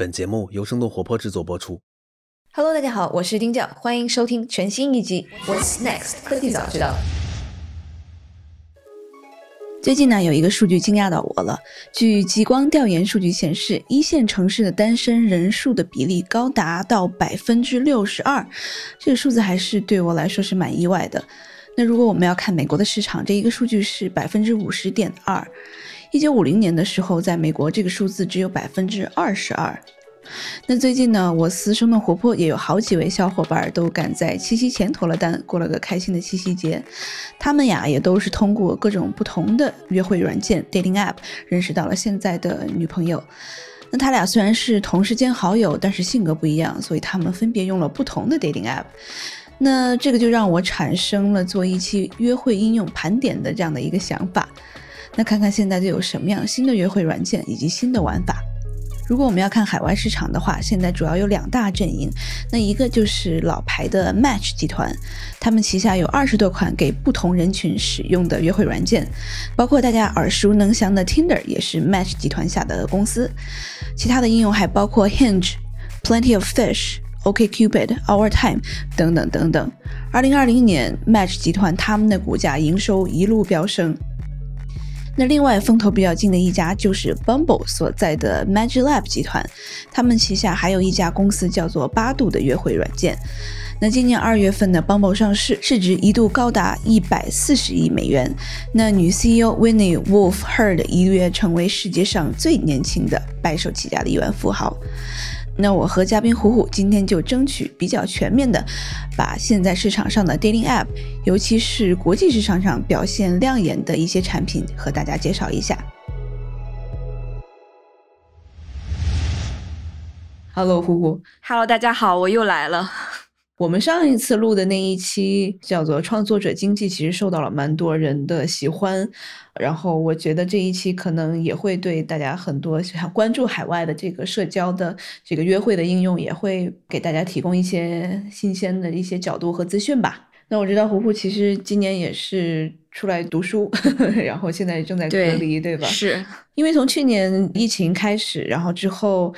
本节目由生动活泼制作播出。Hello，大家好，我是丁教，欢迎收听全新一集《What's Next 科技早知道》。最近呢，有一个数据惊讶到我了。据极光调研数据显示，一线城市的单身人数的比例高达到百分之六十二，这个数字还是对我来说是蛮意外的。那如果我们要看美国的市场，这一个数据是百分之五十点二。一九五零年的时候，在美国这个数字只有百分之二十二。那最近呢，我私生动活泼也有好几位小伙伴都赶在七夕前投了单，过了个开心的七夕节。他们呀，也都是通过各种不同的约会软件 dating app 认识到了现在的女朋友。那他俩虽然是同时间好友，但是性格不一样，所以他们分别用了不同的 dating app。那这个就让我产生了做一期约会应用盘点的这样的一个想法。那看看现在都有什么样新的约会软件以及新的玩法。如果我们要看海外市场的话，现在主要有两大阵营。那一个就是老牌的 Match 集团，他们旗下有二十多款给不同人群使用的约会软件，包括大家耳熟能详的 Tinder 也是 Match 集团下的公司。其他的应用还包括 Hinge、Plenty of Fish、OkCupid、Our Time 等等等等。二零二零年，Match 集团他们的股价营收一路飙升。那另外风头比较近的一家就是 Bumble 所在的 MagicLab 集团，他们旗下还有一家公司叫做八度的约会软件。那今年二月份的 Bumble 上市，市值一度高达一百四十亿美元。那女 CEO Winnie Wolf Heard 一跃成为世界上最年轻的白手起家的亿万富豪。那我和嘉宾虎虎今天就争取比较全面的，把现在市场上的 dating app，尤其是国际市场上表现亮眼的一些产品和大家介绍一下。Hello，虎虎。Hello，大家好，我又来了。我们上一次录的那一期叫做“创作者经济”，其实受到了蛮多人的喜欢。然后我觉得这一期可能也会对大家很多想关注海外的这个社交的这个约会的应用，也会给大家提供一些新鲜的一些角度和资讯吧。那我知道胡胡其实今年也是出来读书，然后现在正在隔离，对吧？是因为从去年疫情开始，然后之后。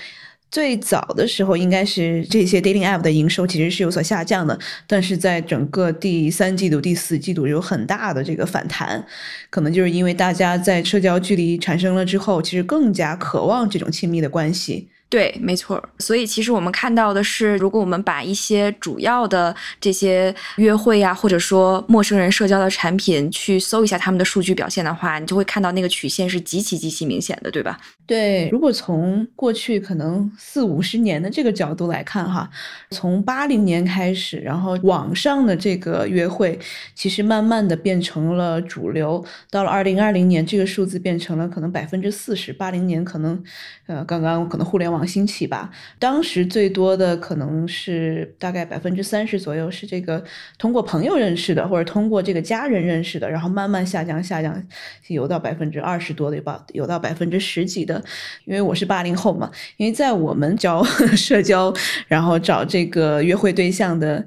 最早的时候，应该是这些 dating app 的营收其实是有所下降的，但是在整个第三季度、第四季度有很大的这个反弹，可能就是因为大家在社交距离产生了之后，其实更加渴望这种亲密的关系。对，没错。所以其实我们看到的是，如果我们把一些主要的这些约会呀、或者说陌生人社交的产品去搜一下他们的数据表现的话，你就会看到那个曲线是极其极其明显的，对吧？对，如果从过去可能四五十年的这个角度来看哈，从八零年开始，然后网上的这个约会其实慢慢的变成了主流，到了二零二零年，这个数字变成了可能百分之四十，八零年可能呃刚刚可能互联网兴起吧，当时最多的可能是大概百分之三十左右是这个通过朋友认识的，或者通过这个家人认识的，然后慢慢下降下降，有到百分之二十多的吧，有到百分之十几的。因为我是八零后嘛，因为在我们交 社交，然后找这个约会对象的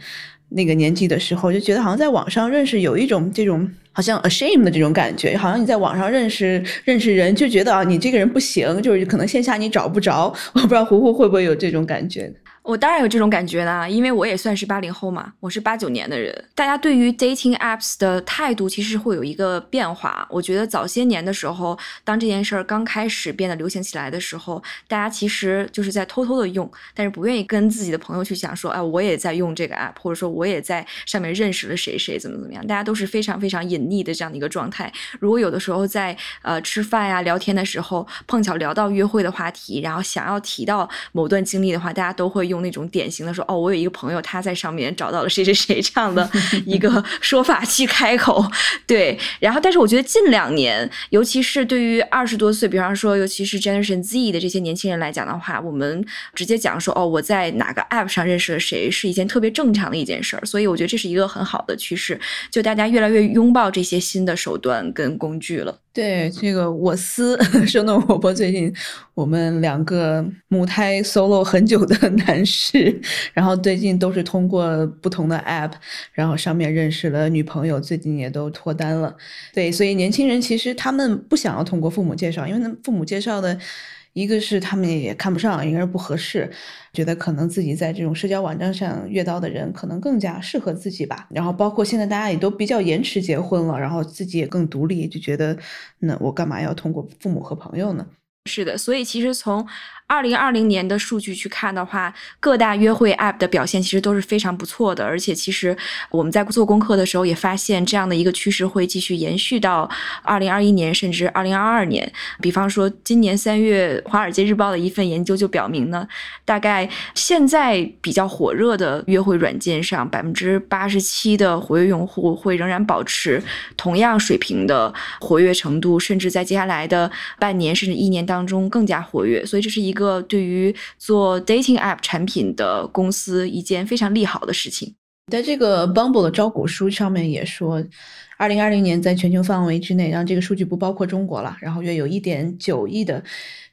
那个年纪的时候，就觉得好像在网上认识有一种这种好像 ashamed 的这种感觉，好像你在网上认识认识人就觉得啊，你这个人不行，就是可能线下你找不着。我不知道胡胡会不会有这种感觉。我当然有这种感觉啦，因为我也算是八零后嘛，我是八九年的人。大家对于 dating apps 的态度其实会有一个变化。我觉得早些年的时候，当这件事儿刚开始变得流行起来的时候，大家其实就是在偷偷的用，但是不愿意跟自己的朋友去讲说，哎，我也在用这个 app，或者说我也在上面认识了谁谁怎么怎么样。大家都是非常非常隐匿的这样的一个状态。如果有的时候在呃吃饭呀、聊天的时候，碰巧聊到约会的话题，然后想要提到某段经历的话，大家都会用。用那种典型的说哦，我有一个朋友，他在上面找到了谁谁谁这样的一个 说法去开口，对。然后，但是我觉得近两年，尤其是对于二十多岁，比方说，尤其是 Generation Z 的这些年轻人来讲的话，我们直接讲说哦，我在哪个 App 上认识了谁，是一件特别正常的一件事儿。所以我觉得这是一个很好的趋势，就大家越来越拥抱这些新的手段跟工具了。对这个我司生动活泼，最近我们两个母胎 solo 很久的 男是，然后最近都是通过不同的 app，然后上面认识了女朋友，最近也都脱单了。对，所以年轻人其实他们不想要通过父母介绍，因为父母介绍的一个是他们也看不上，一个是不合适，觉得可能自己在这种社交网站上遇到的人可能更加适合自己吧。然后包括现在大家也都比较延迟结婚了，然后自己也更独立，就觉得那我干嘛要通过父母和朋友呢？是的，所以其实从二零二零年的数据去看的话，各大约会 App 的表现其实都是非常不错的。而且其实我们在做功课的时候也发现，这样的一个趋势会继续延续到二零二一年，甚至二零二二年。比方说，今年三月，《华尔街日报》的一份研究就表明呢，大概现在比较火热的约会软件上，百分之八十七的活跃用户会仍然保持同样水平的活跃程度，甚至在接下来的半年甚至一年当。中更加活跃，所以这是一一个对于做 dating app 产品的公司一件非常利好的事情。在这个 Bumble 的招股书上面也说，二零二零年在全球范围之内，然后这个数据不包括中国了，然后约有一点九亿的。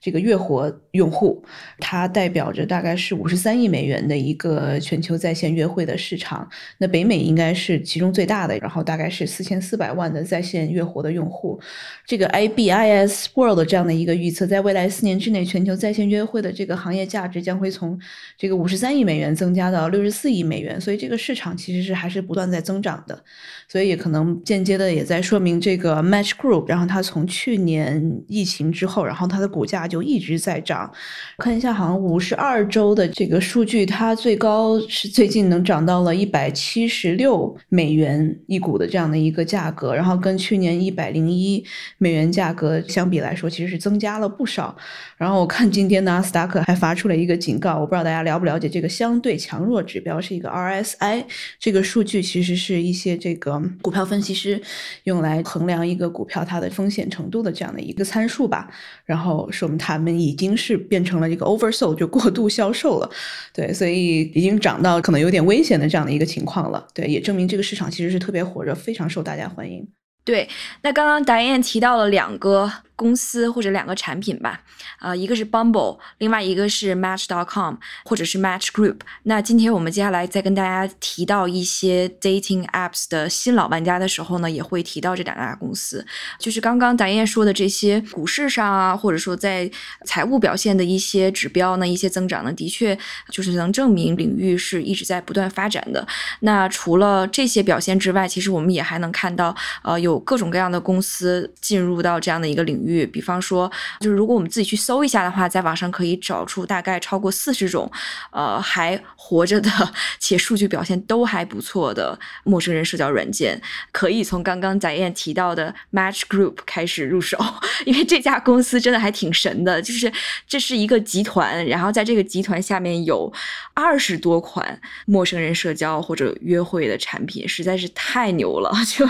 这个月活用户，它代表着大概是五十三亿美元的一个全球在线约会的市场。那北美应该是其中最大的，然后大概是四千四百万的在线月活的用户。这个 IBIS World 这样的一个预测，在未来四年之内，全球在线约会的这个行业价值将会从这个五十三亿美元增加到六十四亿美元。所以这个市场其实是还是不断在增长的。所以可能间接的也在说明这个 Match Group，然后它从去年疫情之后，然后它的股价。就一直在涨，看一下，好像五十二周的这个数据，它最高是最近能涨到了一百七十六美元一股的这样的一个价格，然后跟去年一百零一美元价格相比来说，其实是增加了不少。然后我看今天纳斯达克还发出了一个警告，我不知道大家了不了解这个相对强弱指标是一个 RSI，这个数据其实是一些这个股票分析师用来衡量一个股票它的风险程度的这样的一个参数吧。然后说明。他们已经是变成了一个 oversold，就过度销售了，对，所以已经涨到可能有点危险的这样的一个情况了，对，也证明这个市场其实是特别火热，非常受大家欢迎。对，那刚刚达燕提到了两个。公司或者两个产品吧，呃，一个是 Bumble，另外一个是 Match.com 或者是 Match Group。那今天我们接下来再跟大家提到一些 dating apps 的新老玩家的时候呢，也会提到这两家公司。就是刚刚达燕说的这些股市上啊，或者说在财务表现的一些指标呢，一些增长呢，的确就是能证明领域是一直在不断发展的。那除了这些表现之外，其实我们也还能看到，呃，有各种各样的公司进入到这样的一个领域。比方说，就是如果我们自己去搜一下的话，在网上可以找出大概超过四十种，呃，还活着的且数据表现都还不错的陌生人社交软件，可以从刚刚翟燕提到的 Match Group 开始入手，因为这家公司真的还挺神的，就是这是一个集团，然后在这个集团下面有二十多款陌生人社交或者约会的产品，实在是太牛了。就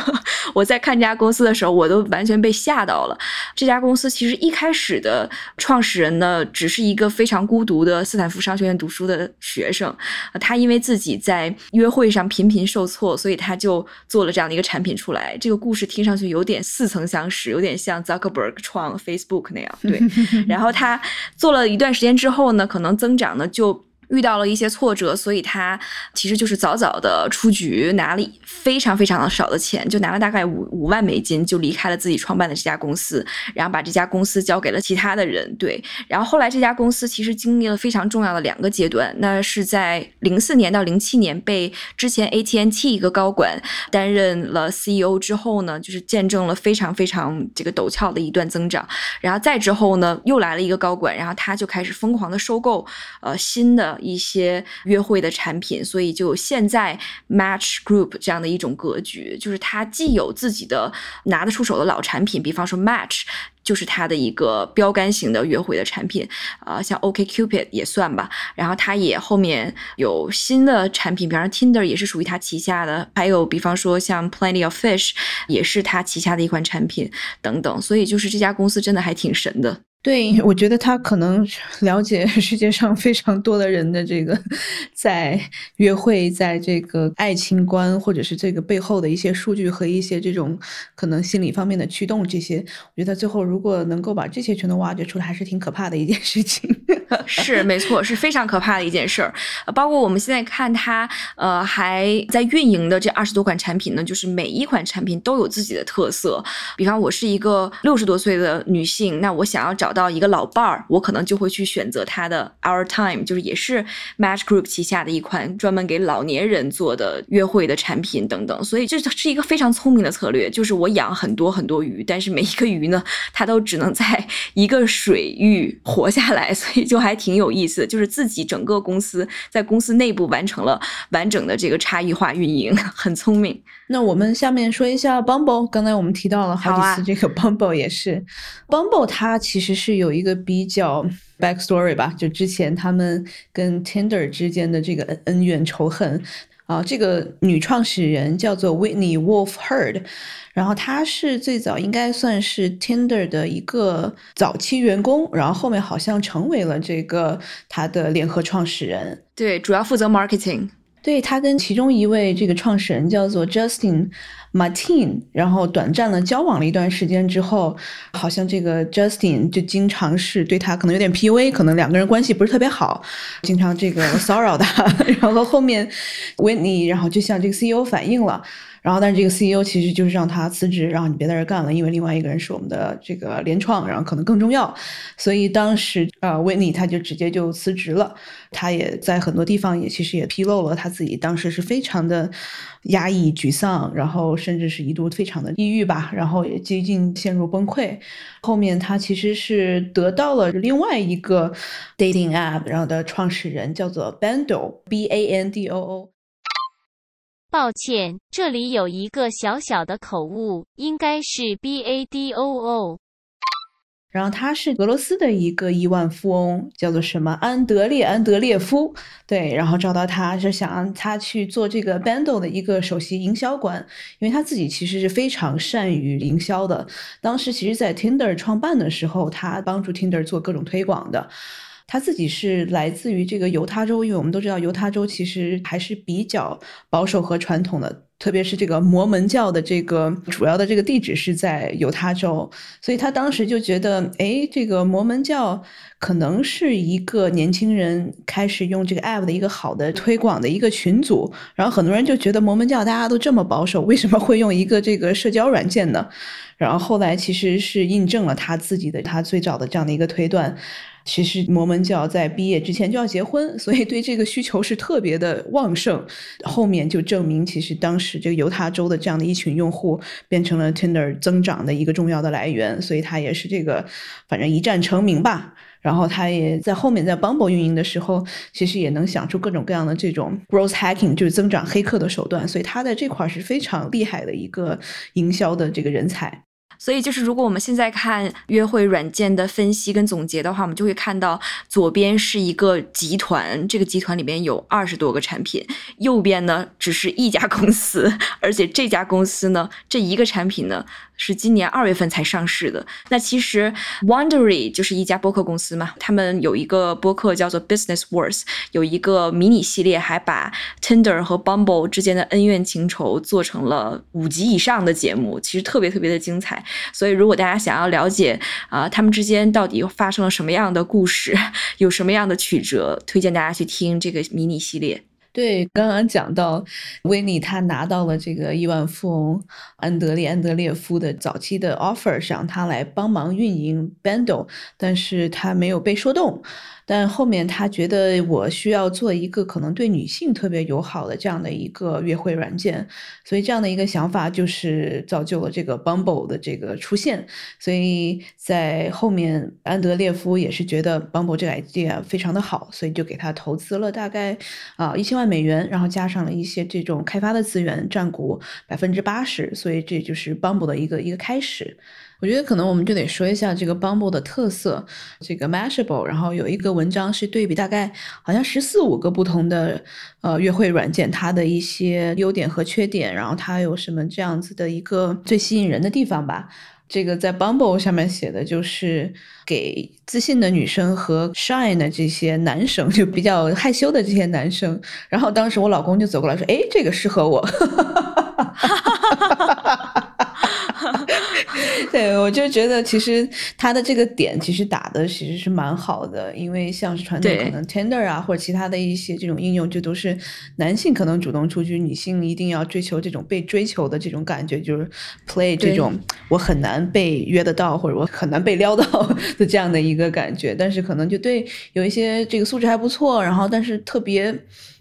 我在看这家公司的时候，我都完全被吓到了。这家公司其实一开始的创始人呢，只是一个非常孤独的斯坦福商学院读书的学生。他因为自己在约会上频频受挫，所以他就做了这样的一个产品出来。这个故事听上去有点似曾相识，有点像 Zuckerberg 创 Facebook 那样。对，然后他做了一段时间之后呢，可能增长呢就。遇到了一些挫折，所以他其实就是早早的出局，拿了非常非常的少的钱，就拿了大概五五万美金，就离开了自己创办的这家公司，然后把这家公司交给了其他的人。对，然后后来这家公司其实经历了非常重要的两个阶段，那是在零四年到零七年被之前 AT&T 一个高管担任了 CEO 之后呢，就是见证了非常非常这个陡峭的一段增长。然后再之后呢，又来了一个高管，然后他就开始疯狂的收购呃新的。一些约会的产品，所以就现在 Match Group 这样的一种格局，就是它既有自己的拿得出手的老产品，比方说 Match 就是它的一个标杆型的约会的产品，啊，像 OK Cupid 也算吧。然后它也后面有新的产品，比方说 Tinder 也是属于它旗下的，还有比方说像 Plenty of Fish 也是它旗下的一款产品等等。所以就是这家公司真的还挺神的。对，我觉得他可能了解世界上非常多的人的这个在约会，在这个爱情观，或者是这个背后的一些数据和一些这种可能心理方面的驱动，这些，我觉得最后如果能够把这些全都挖掘出来，还是挺可怕的一件事情。是，没错，是非常可怕的一件事儿。包括我们现在看他，呃，还在运营的这二十多款产品呢，就是每一款产品都有自己的特色。比方，我是一个六十多岁的女性，那我想要找。找到一个老伴儿，我可能就会去选择他的 Our Time，就是也是 Match Group 旗下的一款专门给老年人做的约会的产品等等。所以这是一个非常聪明的策略，就是我养很多很多鱼，但是每一个鱼呢，它都只能在一个水域活下来，所以就还挺有意思。就是自己整个公司在公司内部完成了完整的这个差异化运营，很聪明。那我们下面说一下 Bumble，刚才我们提到了好几次，这个 Bumble 也是，Bumble 它其实是有一个比较 backstory 吧，就之前他们跟 Tinder 之间的这个恩怨仇恨啊，这个女创始人叫做 Whitney Wolf Heard，然后她是最早应该算是 Tinder 的一个早期员工，然后后面好像成为了这个他的联合创始人，对，主要负责 marketing。对他跟其中一位这个创始人叫做 Justin Martin，然后短暂的交往了一段时间之后，好像这个 Justin 就经常是对他可能有点 PUA，可能两个人关系不是特别好，经常这个 骚扰他，然后后面 Whitney 然后就向这个 CEO 反映了。然后，但是这个 CEO 其实就是让他辞职，然后你别在这干了，因为另外一个人是我们的这个联创，然后可能更重要。所以当时呃，维尼他就直接就辞职了。他也在很多地方也其实也披露了他自己当时是非常的压抑、沮丧，然后甚至是一度非常的抑郁吧，然后也接近陷入崩溃。后面他其实是得到了另外一个 dating app，然后的创始人叫做 Bando，B A N D O O。抱歉，这里有一个小小的口误，应该是 B A D O O。然后他是俄罗斯的一个亿万富翁，叫做什么安德烈安德烈夫。对，然后找到他是想让他去做这个 Bando 的一个首席营销官，因为他自己其实是非常善于营销的。当时其实，在 Tinder 创办的时候，他帮助 Tinder 做各种推广的。他自己是来自于这个犹他州，因为我们都知道犹他州其实还是比较保守和传统的，特别是这个摩门教的这个主要的这个地址是在犹他州，所以他当时就觉得，哎，这个摩门教可能是一个年轻人开始用这个 app 的一个好的推广的一个群组，然后很多人就觉得摩门教大家都这么保守，为什么会用一个这个社交软件呢？然后后来其实是印证了他自己的他最早的这样的一个推断。其实摩门教在毕业之前就要结婚，所以对这个需求是特别的旺盛。后面就证明，其实当时这个犹他州的这样的一群用户变成了 Tinder 增长的一个重要的来源，所以他也是这个反正一战成名吧。然后他也在后面在 Bumble 运营的时候，其实也能想出各种各样的这种 growth hacking，就是增长黑客的手段。所以他在这块是非常厉害的一个营销的这个人才。所以就是，如果我们现在看约会软件的分析跟总结的话，我们就会看到，左边是一个集团，这个集团里边有二十多个产品；右边呢，只是一家公司，而且这家公司呢，这一个产品呢。是今年二月份才上市的。那其实 Wondery 就是一家播客公司嘛，他们有一个播客叫做 Business Wars，有一个迷你系列，还把 Tinder 和 Bumble 之间的恩怨情仇做成了五集以上的节目，其实特别特别的精彩。所以如果大家想要了解啊，他们之间到底发生了什么样的故事，有什么样的曲折，推荐大家去听这个迷你系列。对，刚刚讲到维尼他拿到了这个亿万富翁安德烈安德烈夫的早期的 offer，让他来帮忙运营 Bando，但是他没有被说动。但后面他觉得我需要做一个可能对女性特别友好的这样的一个约会软件，所以这样的一个想法就是造就了这个 Bumble 的这个出现。所以在后面，安德烈夫也是觉得 Bumble 这个 idea 非常的好，所以就给他投资了大概啊一千万美元，然后加上了一些这种开发的资源，占股百分之八十，所以这就是 Bumble 的一个一个开始。我觉得可能我们就得说一下这个 Bumble 的特色，这个 Mashable，然后有一个文章是对比大概好像十四五个不同的呃约会软件，它的一些优点和缺点，然后它有什么这样子的一个最吸引人的地方吧。这个在 Bumble 上面写的就是给自信的女生和 shy 的这些男生，就比较害羞的这些男生。然后当时我老公就走过来说：“哎，这个适合我。” 对，我就觉得其实他的这个点其实打的其实是蛮好的，因为像是传统可能 Tinder 啊或者其他的一些这种应用，就都是男性可能主动出击，女性一定要追求这种被追求的这种感觉，就是 play 这种我很难被约得到或者我很难被撩到的这样的一个感觉。但是可能就对有一些这个素质还不错，然后但是特别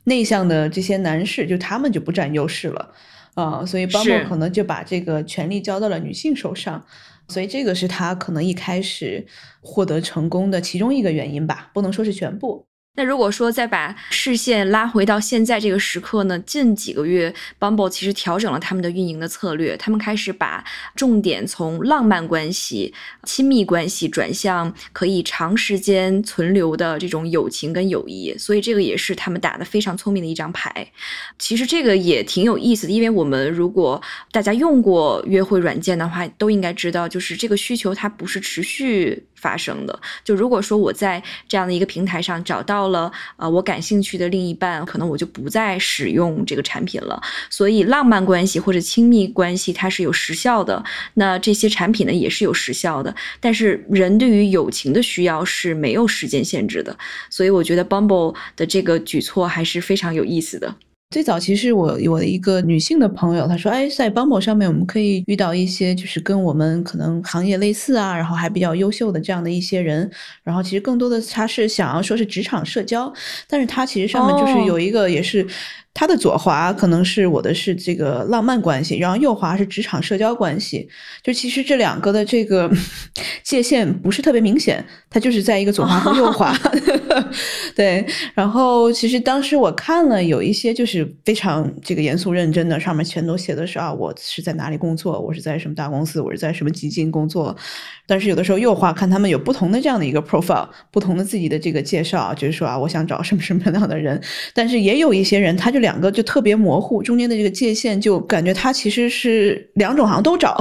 内向的这些男士，就他们就不占优势了。啊，所以 Bumble 可能就把这个权力交到了女性手上，所以这个是他可能一开始获得成功的其中一个原因吧，不能说是全部。那如果说再把视线拉回到现在这个时刻呢？近几个月，Bumble 其实调整了他们的运营的策略，他们开始把重点从浪漫关系、亲密关系转向可以长时间存留的这种友情跟友谊。所以这个也是他们打的非常聪明的一张牌。其实这个也挺有意思的，因为我们如果大家用过约会软件的话，都应该知道，就是这个需求它不是持续。发生的，就如果说我在这样的一个平台上找到到了呃我感兴趣的另一半，可能我就不再使用这个产品了。所以浪漫关系或者亲密关系它是有时效的，那这些产品呢也是有时效的。但是人对于友情的需要是没有时间限制的，所以我觉得 Bumble 的这个举措还是非常有意思的。最早其实我我的一个女性的朋友，她说：“哎，在 Bumble 上面我们可以遇到一些就是跟我们可能行业类似啊，然后还比较优秀的这样的一些人。然后其实更多的她是想要说是职场社交，但是她其实上面就是有一个也是。”他的左滑可能是我的是这个浪漫关系，然后右滑是职场社交关系。就其实这两个的这个 界限不是特别明显，他就是在一个左滑和右滑。对，然后其实当时我看了有一些就是非常这个严肃认真的，上面全都写的是啊，我是在哪里工作，我是在什么大公司，我是在什么基金工作。但是有的时候右滑看他们有不同的这样的一个 profile，不同的自己的这个介绍，就是说啊，我想找什么什么样的人。但是也有一些人他就。两个就特别模糊，中间的这个界限就感觉它其实是两种，好像都找，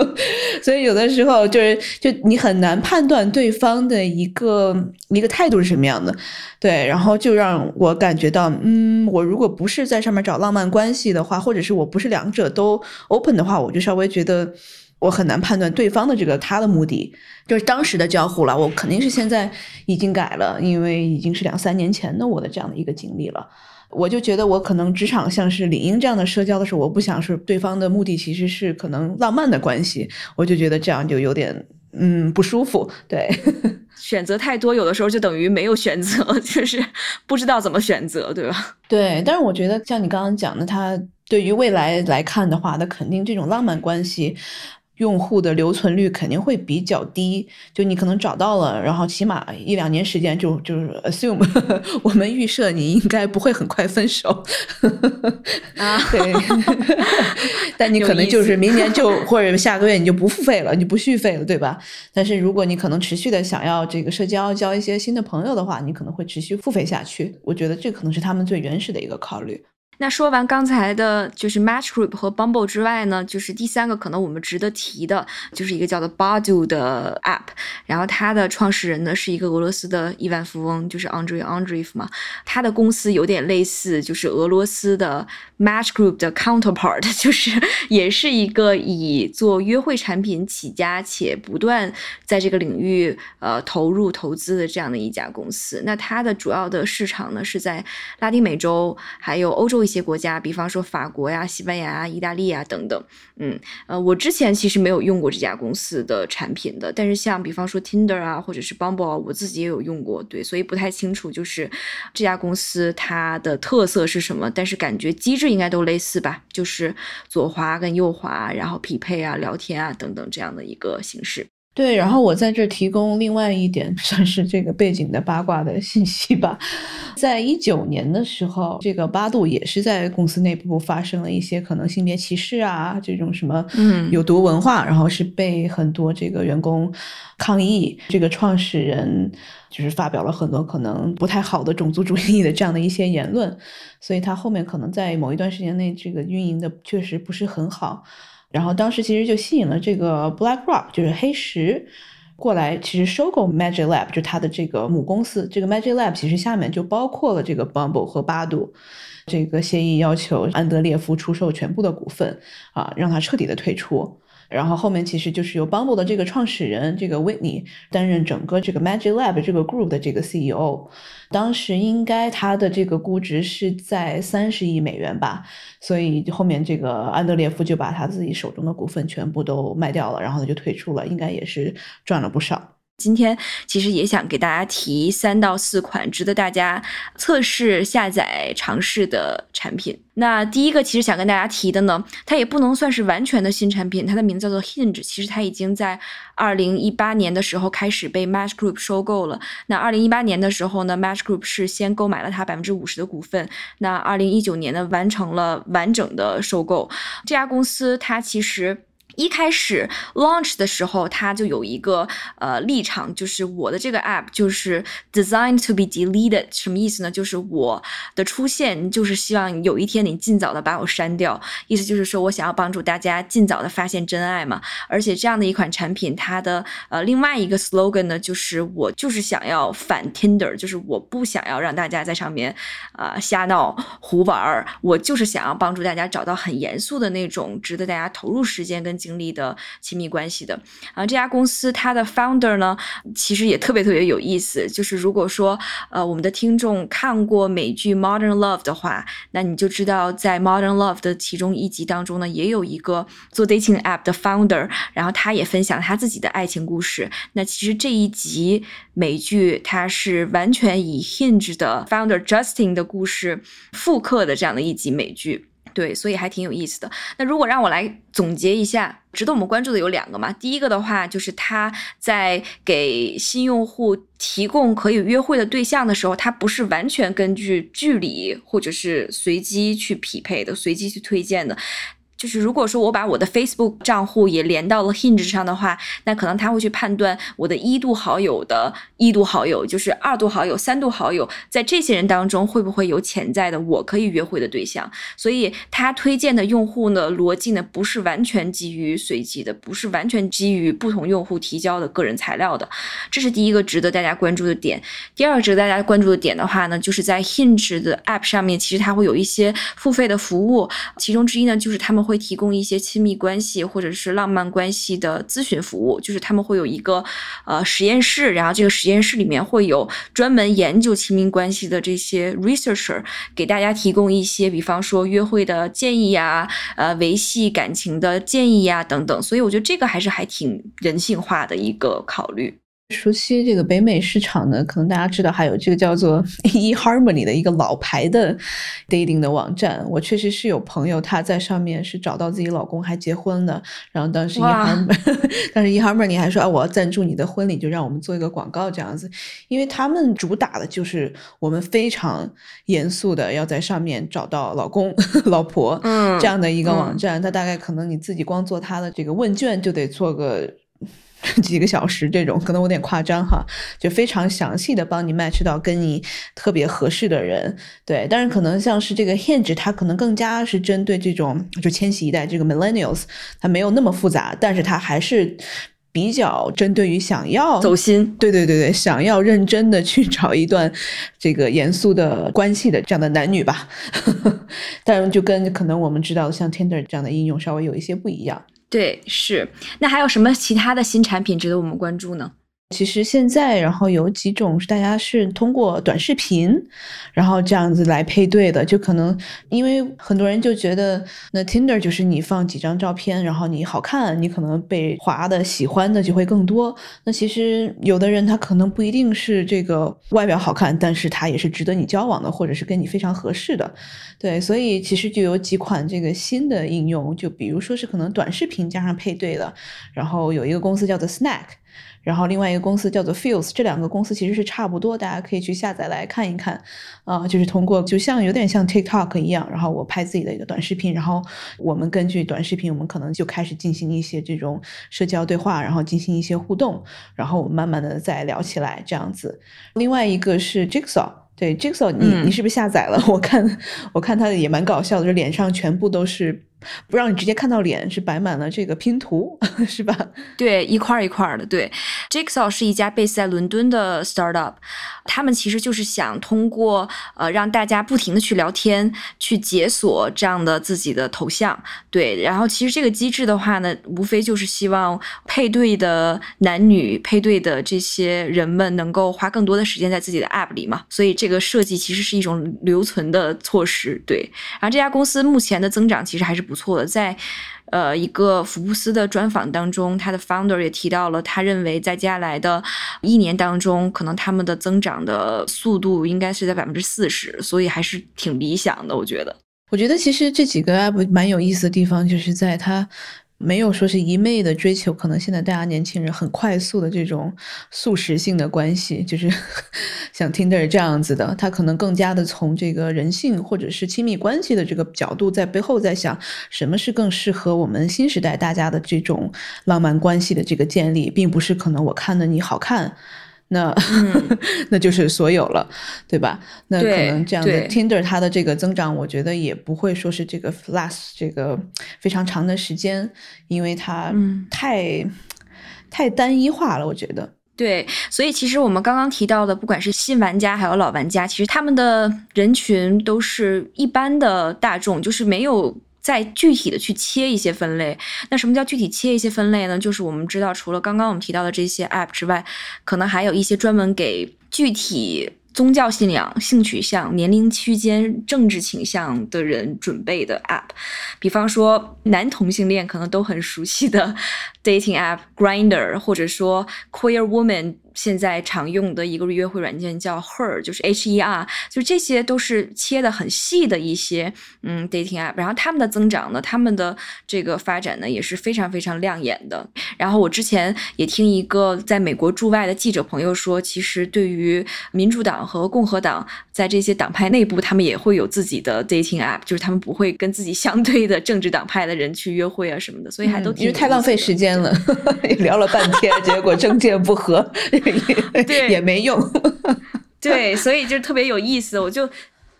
所以有的时候就是就你很难判断对方的一个一个态度是什么样的，对，然后就让我感觉到，嗯，我如果不是在上面找浪漫关系的话，或者是我不是两者都 open 的话，我就稍微觉得我很难判断对方的这个他的目的，就是当时的交互了，我肯定是现在已经改了，因为已经是两三年前的我的这样的一个经历了。我就觉得我可能职场像是李英这样的社交的时候，我不想是对方的目的其实是可能浪漫的关系，我就觉得这样就有点嗯不舒服。对，选择太多，有的时候就等于没有选择，就是不知道怎么选择，对吧？对，但是我觉得像你刚刚讲的，他对于未来来看的话，那肯定这种浪漫关系。用户的留存率肯定会比较低，就你可能找到了，然后起码一两年时间就就是 assume 我们预设你应该不会很快分手啊，对，但你可能就是明年就 或者下个月你就不付费了，你不续费了，对吧？但是如果你可能持续的想要这个社交，交一些新的朋友的话，你可能会持续付费下去。我觉得这可能是他们最原始的一个考虑。那说完刚才的，就是 Match Group 和 Bumble 之外呢，就是第三个可能我们值得提的，就是一个叫做 Badoo 的 App。然后它的创始人呢是一个俄罗斯的亿万富翁，就是 Andrei Andreev 嘛。他的公司有点类似，就是俄罗斯的 Match Group 的 counterpart，就是也是一个以做约会产品起家，且不断在这个领域呃投入投资的这样的一家公司。那它的主要的市场呢是在拉丁美洲，还有欧洲一些。些国家，比方说法国呀、西班牙啊、意大利啊等等，嗯，呃，我之前其实没有用过这家公司的产品的，但是像比方说 Tinder 啊，或者是 Bumble，我自己也有用过，对，所以不太清楚就是这家公司它的特色是什么，但是感觉机制应该都类似吧，就是左滑跟右滑，然后匹配啊、聊天啊等等这样的一个形式。对，然后我在这提供另外一点，算是这个背景的八卦的信息吧。在一九年的时候，这个八度也是在公司内部发生了一些可能性别歧视啊，这种什么嗯有毒文化，然后是被很多这个员工抗议，这个创始人就是发表了很多可能不太好的种族主义的这样的一些言论，所以他后面可能在某一段时间内，这个运营的确实不是很好。然后当时其实就吸引了这个 BlackRock，就是黑石过来，其实收购 Magic Lab，就是它的这个母公司。这个 Magic Lab 其实下面就包括了这个 Bumble 和八度。这个协议要求安德烈夫出售全部的股份啊，让他彻底的退出。然后后面其实就是由 Bumble 的这个创始人这个 Whitney 担任整个这个 Magic Lab 这个 group 的这个 CEO。当时应该他的这个估值是在三十亿美元吧，所以后面这个安德烈夫就把他自己手中的股份全部都卖掉了，然后他就退出了，应该也是赚了不少。今天其实也想给大家提三到四款值得大家测试、下载、尝试的产品。那第一个其实想跟大家提的呢，它也不能算是完全的新产品，它的名字叫做 Hinge。其实它已经在二零一八年的时候开始被 Match Group 收购了。那二零一八年的时候呢，Match Group 是先购买了它百分之五十的股份。那二零一九年呢，完成了完整的收购。这家公司它其实。一开始 launch 的时候，它就有一个呃立场，就是我的这个 app 就是 designed to be deleted，什么意思呢？就是我的出现就是希望有一天你尽早的把我删掉，意思就是说我想要帮助大家尽早的发现真爱嘛。而且这样的一款产品，它的呃另外一个 slogan 呢，就是我就是想要反 Tinder，就是我不想要让大家在上面啊瞎闹胡玩儿，我就是想要帮助大家找到很严肃的那种值得大家投入时间跟。经历的亲密关系的啊，这家公司它的 founder 呢，其实也特别特别有意思。就是如果说呃我们的听众看过美剧 Modern Love 的话，那你就知道在 Modern Love 的其中一集当中呢，也有一个做 dating app 的 founder，然后他也分享他自己的爱情故事。那其实这一集美剧它是完全以 Hinge 的 founder Justin 的故事复刻的这样的一集美剧。对，所以还挺有意思的。那如果让我来总结一下，值得我们关注的有两个嘛。第一个的话，就是他在给新用户提供可以约会的对象的时候，他不是完全根据距离或者是随机去匹配的，随机去推荐的。就是如果说我把我的 Facebook 账户也连到了 Hinge 上的话，那可能他会去判断我的一度好友的一度好友，就是二度好友、三度好友，在这些人当中会不会有潜在的我可以约会的对象？所以他推荐的用户呢，逻辑呢不是完全基于随机的，不是完全基于不同用户提交的个人材料的。这是第一个值得大家关注的点。第二个值得大家关注的点的话呢，就是在 Hinge 的 App 上面，其实它会有一些付费的服务，其中之一呢就是他们会。会提供一些亲密关系或者是浪漫关系的咨询服务，就是他们会有一个呃实验室，然后这个实验室里面会有专门研究亲密关系的这些 researcher 给大家提供一些，比方说约会的建议呀，呃维系感情的建议呀等等，所以我觉得这个还是还挺人性化的一个考虑。熟悉这个北美市场呢，可能大家知道还有这个叫做 eHarmony 的一个老牌的 dating 的网站。我确实是有朋友他在上面是找到自己老公还结婚了，然后当时 eHarmony，但是 eHarmony 还说啊，我要赞助你的婚礼，就让我们做一个广告这样子。因为他们主打的就是我们非常严肃的要在上面找到老公 老婆这样的一个网站。他大概可能你自己光做他的这个问卷就得做个。几个小时这种可能有点夸张哈，就非常详细的帮你 match 到跟你特别合适的人，对。但是可能像是这个 Hinge，它可能更加是针对这种就千禧一代这个 Millennials，它没有那么复杂，但是它还是比较针对于想要走心，对对对对，想要认真的去找一段这个严肃的关系的这样的男女吧。但就跟可能我们知道的像 Tinder 这样的应用稍微有一些不一样。对，是。那还有什么其他的新产品值得我们关注呢？其实现在，然后有几种是大家是通过短视频，然后这样子来配对的。就可能因为很多人就觉得，那 Tinder 就是你放几张照片，然后你好看，你可能被划的喜欢的就会更多。那其实有的人他可能不一定是这个外表好看，但是他也是值得你交往的，或者是跟你非常合适的。对，所以其实就有几款这个新的应用，就比如说是可能短视频加上配对的，然后有一个公司叫做 Snack。然后另外一个公司叫做 Feels，这两个公司其实是差不多，大家可以去下载来看一看。啊，就是通过就像有点像 TikTok 一样，然后我拍自己的一个短视频，然后我们根据短视频，我们可能就开始进行一些这种社交对话，然后进行一些互动，然后我们慢慢的再聊起来这样子。另外一个是 Jigsaw，对 Jigsaw，你你是不是下载了？我看我看它也蛮搞笑的，就脸上全部都是。不让你直接看到脸，是摆满了这个拼图，是吧？对，一块儿一块儿的。对，Jigsaw 是一家 base 在伦敦的 startup，他们其实就是想通过呃让大家不停的去聊天，去解锁这样的自己的头像。对，然后其实这个机制的话呢，无非就是希望配对的男女配对的这些人们能够花更多的时间在自己的 app 里嘛。所以这个设计其实是一种留存的措施。对，然后这家公司目前的增长其实还是不不错的，在。呃，一个福布斯的专访当中，他的 founder 也提到了，他认为在接下来的一年当中，可能他们的增长的速度应该是在百分之四十，所以还是挺理想的，我觉得。我觉得其实这几个 app 蛮有意思的地方，就是在它。没有说是一昧的追求，可能现在大家年轻人很快速的这种速食性的关系，就是 像 Tinder 这样子的，他可能更加的从这个人性或者是亲密关系的这个角度，在背后在想什么是更适合我们新时代大家的这种浪漫关系的这个建立，并不是可能我看的你好看。那 那就是所有了，对吧？那可能这样的 Tinder 它的这个增长，我觉得也不会说是这个 last 这个非常长的时间，因为它太太单一化了，我觉得。对，所以其实我们刚刚提到的，不管是新玩家还有老玩家，其实他们的人群都是一般的大众，就是没有。再具体的去切一些分类，那什么叫具体切一些分类呢？就是我们知道，除了刚刚我们提到的这些 app 之外，可能还有一些专门给具体宗教信仰、性取向、年龄区间、政治倾向的人准备的 app。比方说，男同性恋可能都很熟悉的 dating app Grinder，或者说 queer woman。现在常用的一个约会软件叫 Her，就是 H E R，就这些都是切的很细的一些嗯 dating app，然后他们的增长呢，他们的这个发展呢也是非常非常亮眼的。然后我之前也听一个在美国驻外的记者朋友说，其实对于民主党和共和党在这些党派内部，他们也会有自己的 dating app，就是他们不会跟自己相对的政治党派的人去约会啊什么的，所以还都因为太浪费时间了，聊了半天，结果政见不合。对，也没用。对，所以就特别有意思。我就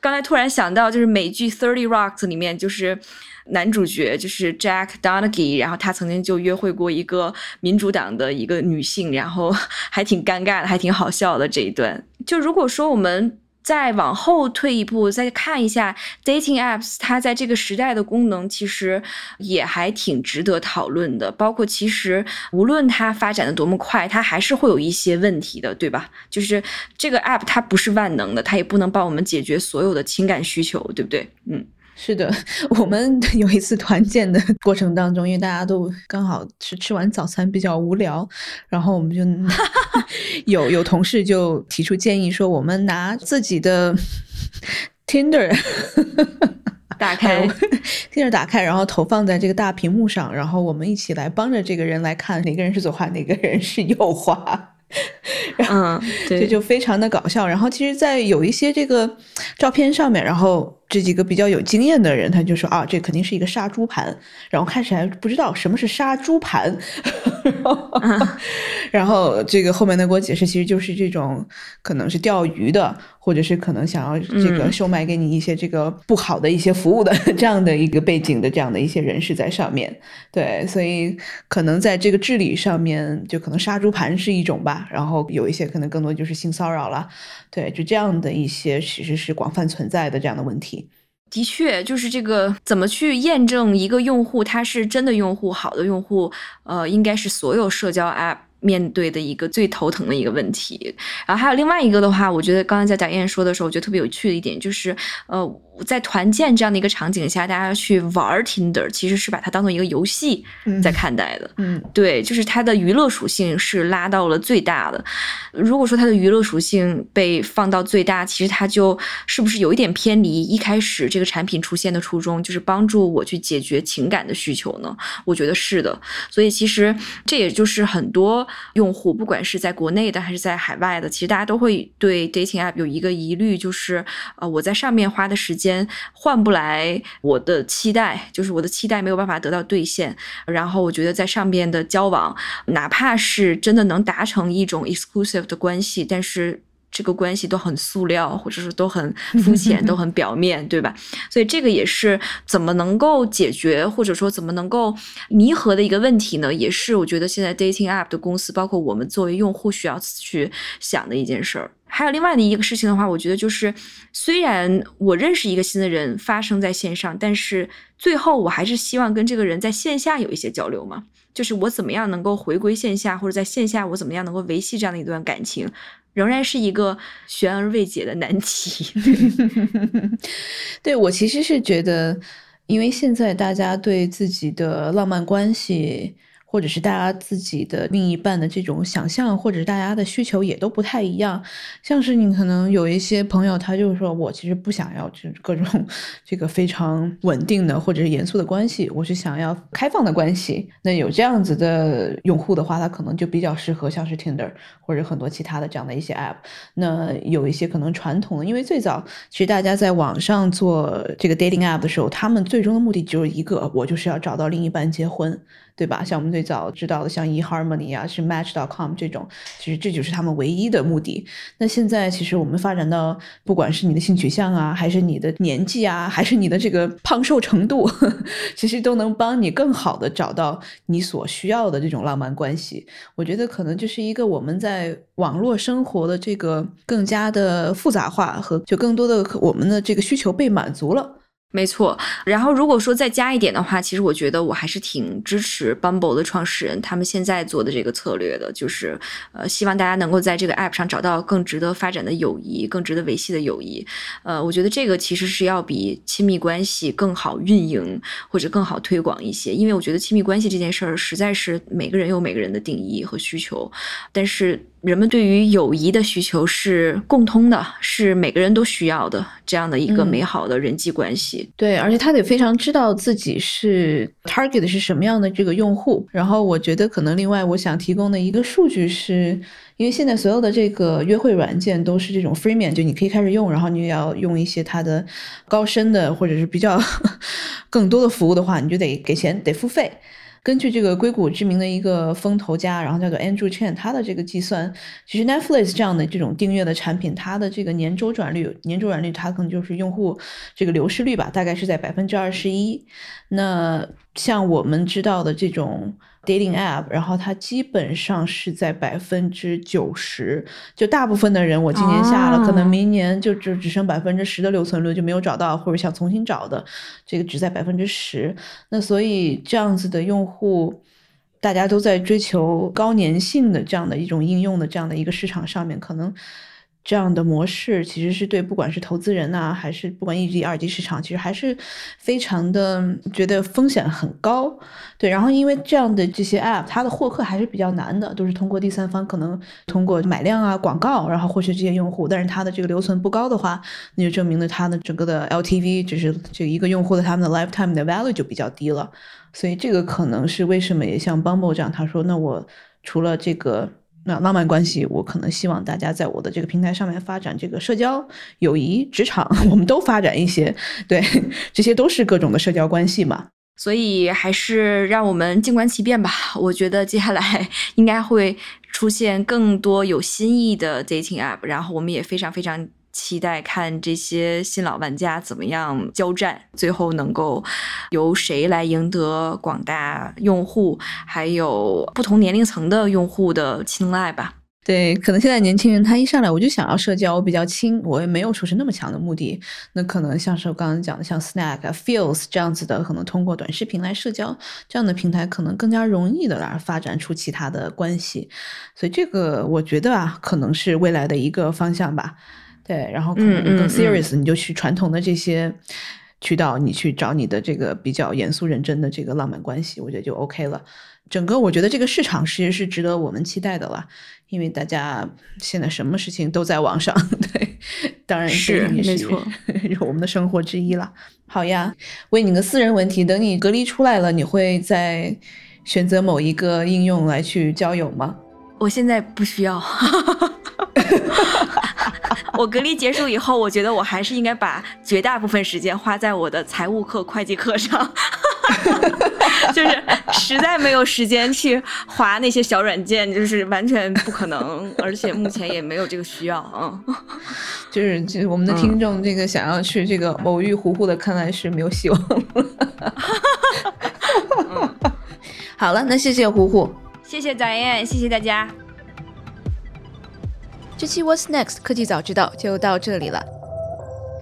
刚才突然想到，就是美剧《Thirty Rocks》里面，就是男主角就是 Jack Donaghy，然后他曾经就约会过一个民主党的一个女性，然后还挺尴尬的，还挺好笑的这一段。就如果说我们。再往后退一步，再看一下 dating apps，它在这个时代的功能其实也还挺值得讨论的。包括其实无论它发展的多么快，它还是会有一些问题的，对吧？就是这个 app 它不是万能的，它也不能帮我们解决所有的情感需求，对不对？嗯。是的，我们有一次团建的过程当中，因为大家都刚好是吃完早餐比较无聊，然后我们就 有有同事就提出建议说，我们拿自己的 Tinder 打开，Tinder 打开，然后投放在这个大屏幕上，然后我们一起来帮着这个人来看哪个人是左滑，哪个人是右滑。嗯，这就非常的搞笑。然后其实，在有一些这个照片上面，然后。这几个比较有经验的人，他就说啊，这肯定是一个杀猪盘。然后开始还不知道什么是杀猪盘，然后这个后面他给我解释，其实就是这种可能是钓鱼的，或者是可能想要这个售卖给你一些这个不好的一些服务的这样的一个背景的这样的一些人士在上面。对，所以可能在这个治理上面，就可能杀猪盘是一种吧。然后有一些可能更多就是性骚扰了。对，就这样的一些其实是广泛存在的这样的问题。的确，就是这个怎么去验证一个用户他是真的用户、好的用户？呃，应该是所有社交 App 面对的一个最头疼的一个问题。然后还有另外一个的话，我觉得刚刚在贾燕说的时候，我觉得特别有趣的一点就是，呃。在团建这样的一个场景下，大家去玩 Tinder，其实是把它当做一个游戏在看待的。嗯，对，就是它的娱乐属性是拉到了最大的。如果说它的娱乐属性被放到最大，其实它就是不是有一点偏离一开始这个产品出现的初衷，就是帮助我去解决情感的需求呢？我觉得是的。所以其实这也就是很多用户，不管是在国内的还是在海外的，其实大家都会对 dating app 有一个疑虑，就是呃，我在上面花的时间。间换不来我的期待，就是我的期待没有办法得到兑现。然后我觉得在上边的交往，哪怕是真的能达成一种 exclusive 的关系，但是这个关系都很塑料，或者是都很肤浅，都很表面，对吧？所以这个也是怎么能够解决，或者说怎么能够弥合的一个问题呢？也是我觉得现在 dating app 的公司，包括我们作为用户需要去想的一件事儿。还有另外的一个事情的话，我觉得就是，虽然我认识一个新的人发生在线上，但是最后我还是希望跟这个人在线下有一些交流嘛。就是我怎么样能够回归线下，或者在线下我怎么样能够维系这样的一段感情，仍然是一个悬而未解的难题。对 我其实是觉得，因为现在大家对自己的浪漫关系。或者是大家自己的另一半的这种想象，或者是大家的需求也都不太一样。像是你可能有一些朋友，他就是说我其实不想要就是各种这个非常稳定的或者是严肃的关系，我是想要开放的关系。那有这样子的用户的话，他可能就比较适合像是 Tinder 或者很多其他的这样的一些 App。那有一些可能传统的，因为最早其实大家在网上做这个 dating App 的时候，他们最终的目的只有一个，我就是要找到另一半结婚。对吧？像我们最早知道的，像 eHarmony 啊，是 Match.com 这种，其实这就是他们唯一的目的。那现在其实我们发展到，不管是你的性取向啊，还是你的年纪啊，还是你的这个胖瘦程度，其实都能帮你更好的找到你所需要的这种浪漫关系。我觉得可能就是一个我们在网络生活的这个更加的复杂化和就更多的我们的这个需求被满足了。没错，然后如果说再加一点的话，其实我觉得我还是挺支持 Bumble 的创始人他们现在做的这个策略的，就是呃，希望大家能够在这个 App 上找到更值得发展的友谊，更值得维系的友谊。呃，我觉得这个其实是要比亲密关系更好运营或者更好推广一些，因为我觉得亲密关系这件事儿实在是每个人有每个人的定义和需求，但是。人们对于友谊的需求是共通的，是每个人都需要的这样的一个美好的人际关系。对，而且他得非常知道自己是 target 是什么样的这个用户。然后我觉得可能另外我想提供的一个数据是，因为现在所有的这个约会软件都是这种 free 面，就你可以开始用，然后你要用一些它的高深的或者是比较 更多的服务的话，你就得给钱，得付费。根据这个硅谷知名的一个风投家，然后叫做 Andrew Chen，他的这个计算，其实 Netflix 这样的这种订阅的产品，它的这个年周转率，年周转率它可能就是用户这个流失率吧，大概是在百分之二十一。那像我们知道的这种。Dating app，然后它基本上是在百分之九十，就大部分的人，我今年下了，可能明年就就只剩百分之十的留存率，就没有找到或者想重新找的，这个只在百分之十。那所以这样子的用户，大家都在追求高粘性的这样的一种应用的这样的一个市场上面，可能。这样的模式其实是对不管是投资人呐，还是不管一级、二级市场，其实还是非常的觉得风险很高。对，然后因为这样的这些 App，它的获客还是比较难的，都是通过第三方，可能通过买量啊、广告，然后获取这些用户。但是它的这个留存不高的话，那就证明了它的整个的 LTV，就是这一个用户的他们的 lifetime 的 value 就比较低了。所以这个可能是为什么也像 Bumble 这样，他说，那我除了这个。那浪漫关系，我可能希望大家在我的这个平台上面发展这个社交、友谊、职场，我们都发展一些，对，这些都是各种的社交关系嘛。所以还是让我们静观其变吧。我觉得接下来应该会出现更多有新意的 dating app，然后我们也非常非常。期待看这些新老玩家怎么样交战，最后能够由谁来赢得广大用户，还有不同年龄层的用户的青睐吧？对，可能现在年轻人他一上来我就想要社交，我比较轻，我也没有说是那么强的目的。那可能像是我刚刚讲的，像 Snack、Feels 这样子的，可能通过短视频来社交这样的平台，可能更加容易的来发展出其他的关系。所以这个我觉得啊，可能是未来的一个方向吧。对，然后可能更 serious，你就去传统的这些渠道，你去找你的这个比较严肃认真的这个浪漫关系，我觉得就 OK 了。整个我觉得这个市场其实是值得我们期待的啦，因为大家现在什么事情都在网上，对，当然是没错，我们的生活之一了。好呀，问你个私人问题，等你隔离出来了，你会再选择某一个应用来去交友吗？我现在不需要。我隔离结束以后，我觉得我还是应该把绝大部分时间花在我的财务课、会计课上。就是实在没有时间去划那些小软件，就是完全不可能，而且目前也没有这个需要啊。就是就是我们的听众，这个想要去这个偶遇糊糊的，看来是没有希望了。好了，那谢谢糊糊，谢谢早燕，谢谢大家。这期 What's Next 科技早知道就到这里了。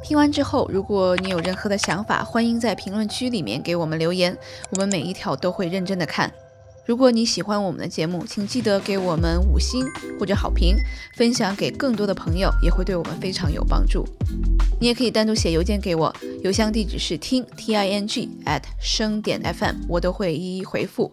听完之后，如果你有任何的想法，欢迎在评论区里面给我们留言，我们每一条都会认真的看。如果你喜欢我们的节目，请记得给我们五星或者好评，分享给更多的朋友，也会对我们非常有帮助。你也可以单独写邮件给我，邮箱地址是听 t i n g at 声点 f m，我都会一一回复。